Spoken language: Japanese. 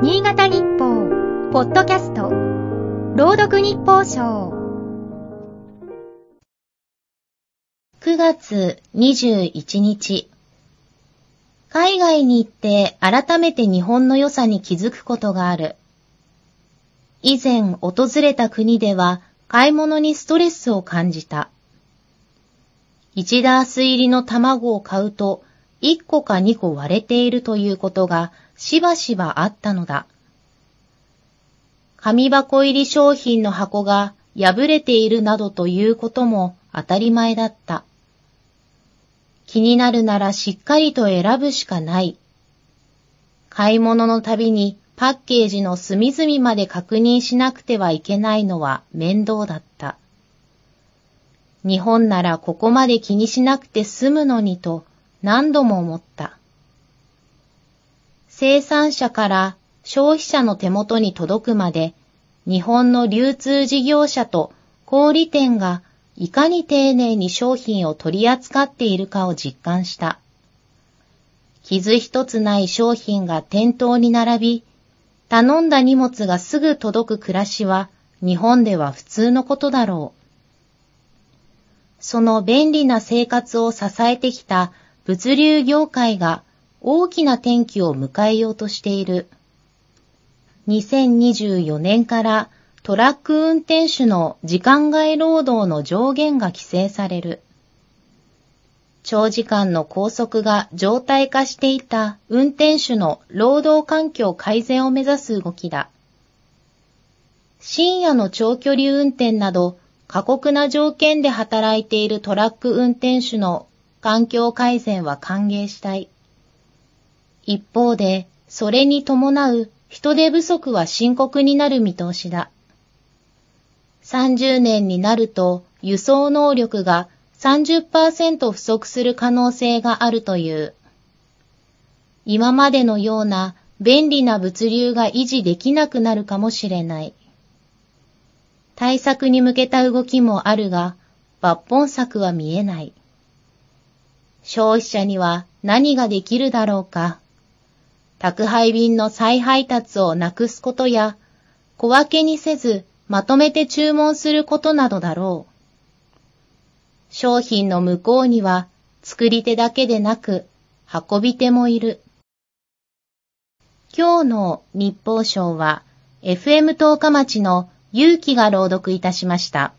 新潟日報、ポッドキャスト、朗読日報賞。9月21日。海外に行って改めて日本の良さに気づくことがある。以前訪れた国では買い物にストレスを感じた。1ダース入りの卵を買うと1個か2個割れているということがしばしばあったのだ。紙箱入り商品の箱が破れているなどということも当たり前だった。気になるならしっかりと選ぶしかない。買い物のたびにパッケージの隅々まで確認しなくてはいけないのは面倒だった。日本ならここまで気にしなくて済むのにと何度も思った。生産者から消費者の手元に届くまで日本の流通事業者と小売店がいかに丁寧に商品を取り扱っているかを実感した。傷一つない商品が店頭に並び、頼んだ荷物がすぐ届く暮らしは日本では普通のことだろう。その便利な生活を支えてきた物流業界が大きな転機を迎えようとしている。2024年からトラック運転手の時間外労働の上限が規制される。長時間の拘束が常態化していた運転手の労働環境改善を目指す動きだ。深夜の長距離運転など過酷な条件で働いているトラック運転手の環境改善は歓迎したい。一方で、それに伴う人手不足は深刻になる見通しだ。30年になると輸送能力が30%不足する可能性があるという。今までのような便利な物流が維持できなくなるかもしれない。対策に向けた動きもあるが、抜本策は見えない。消費者には何ができるだろうか。宅配便の再配達をなくすことや、小分けにせずまとめて注文することなどだろう。商品の向こうには作り手だけでなく運び手もいる。今日の日報賞は FM 十日町の勇気が朗読いたしました。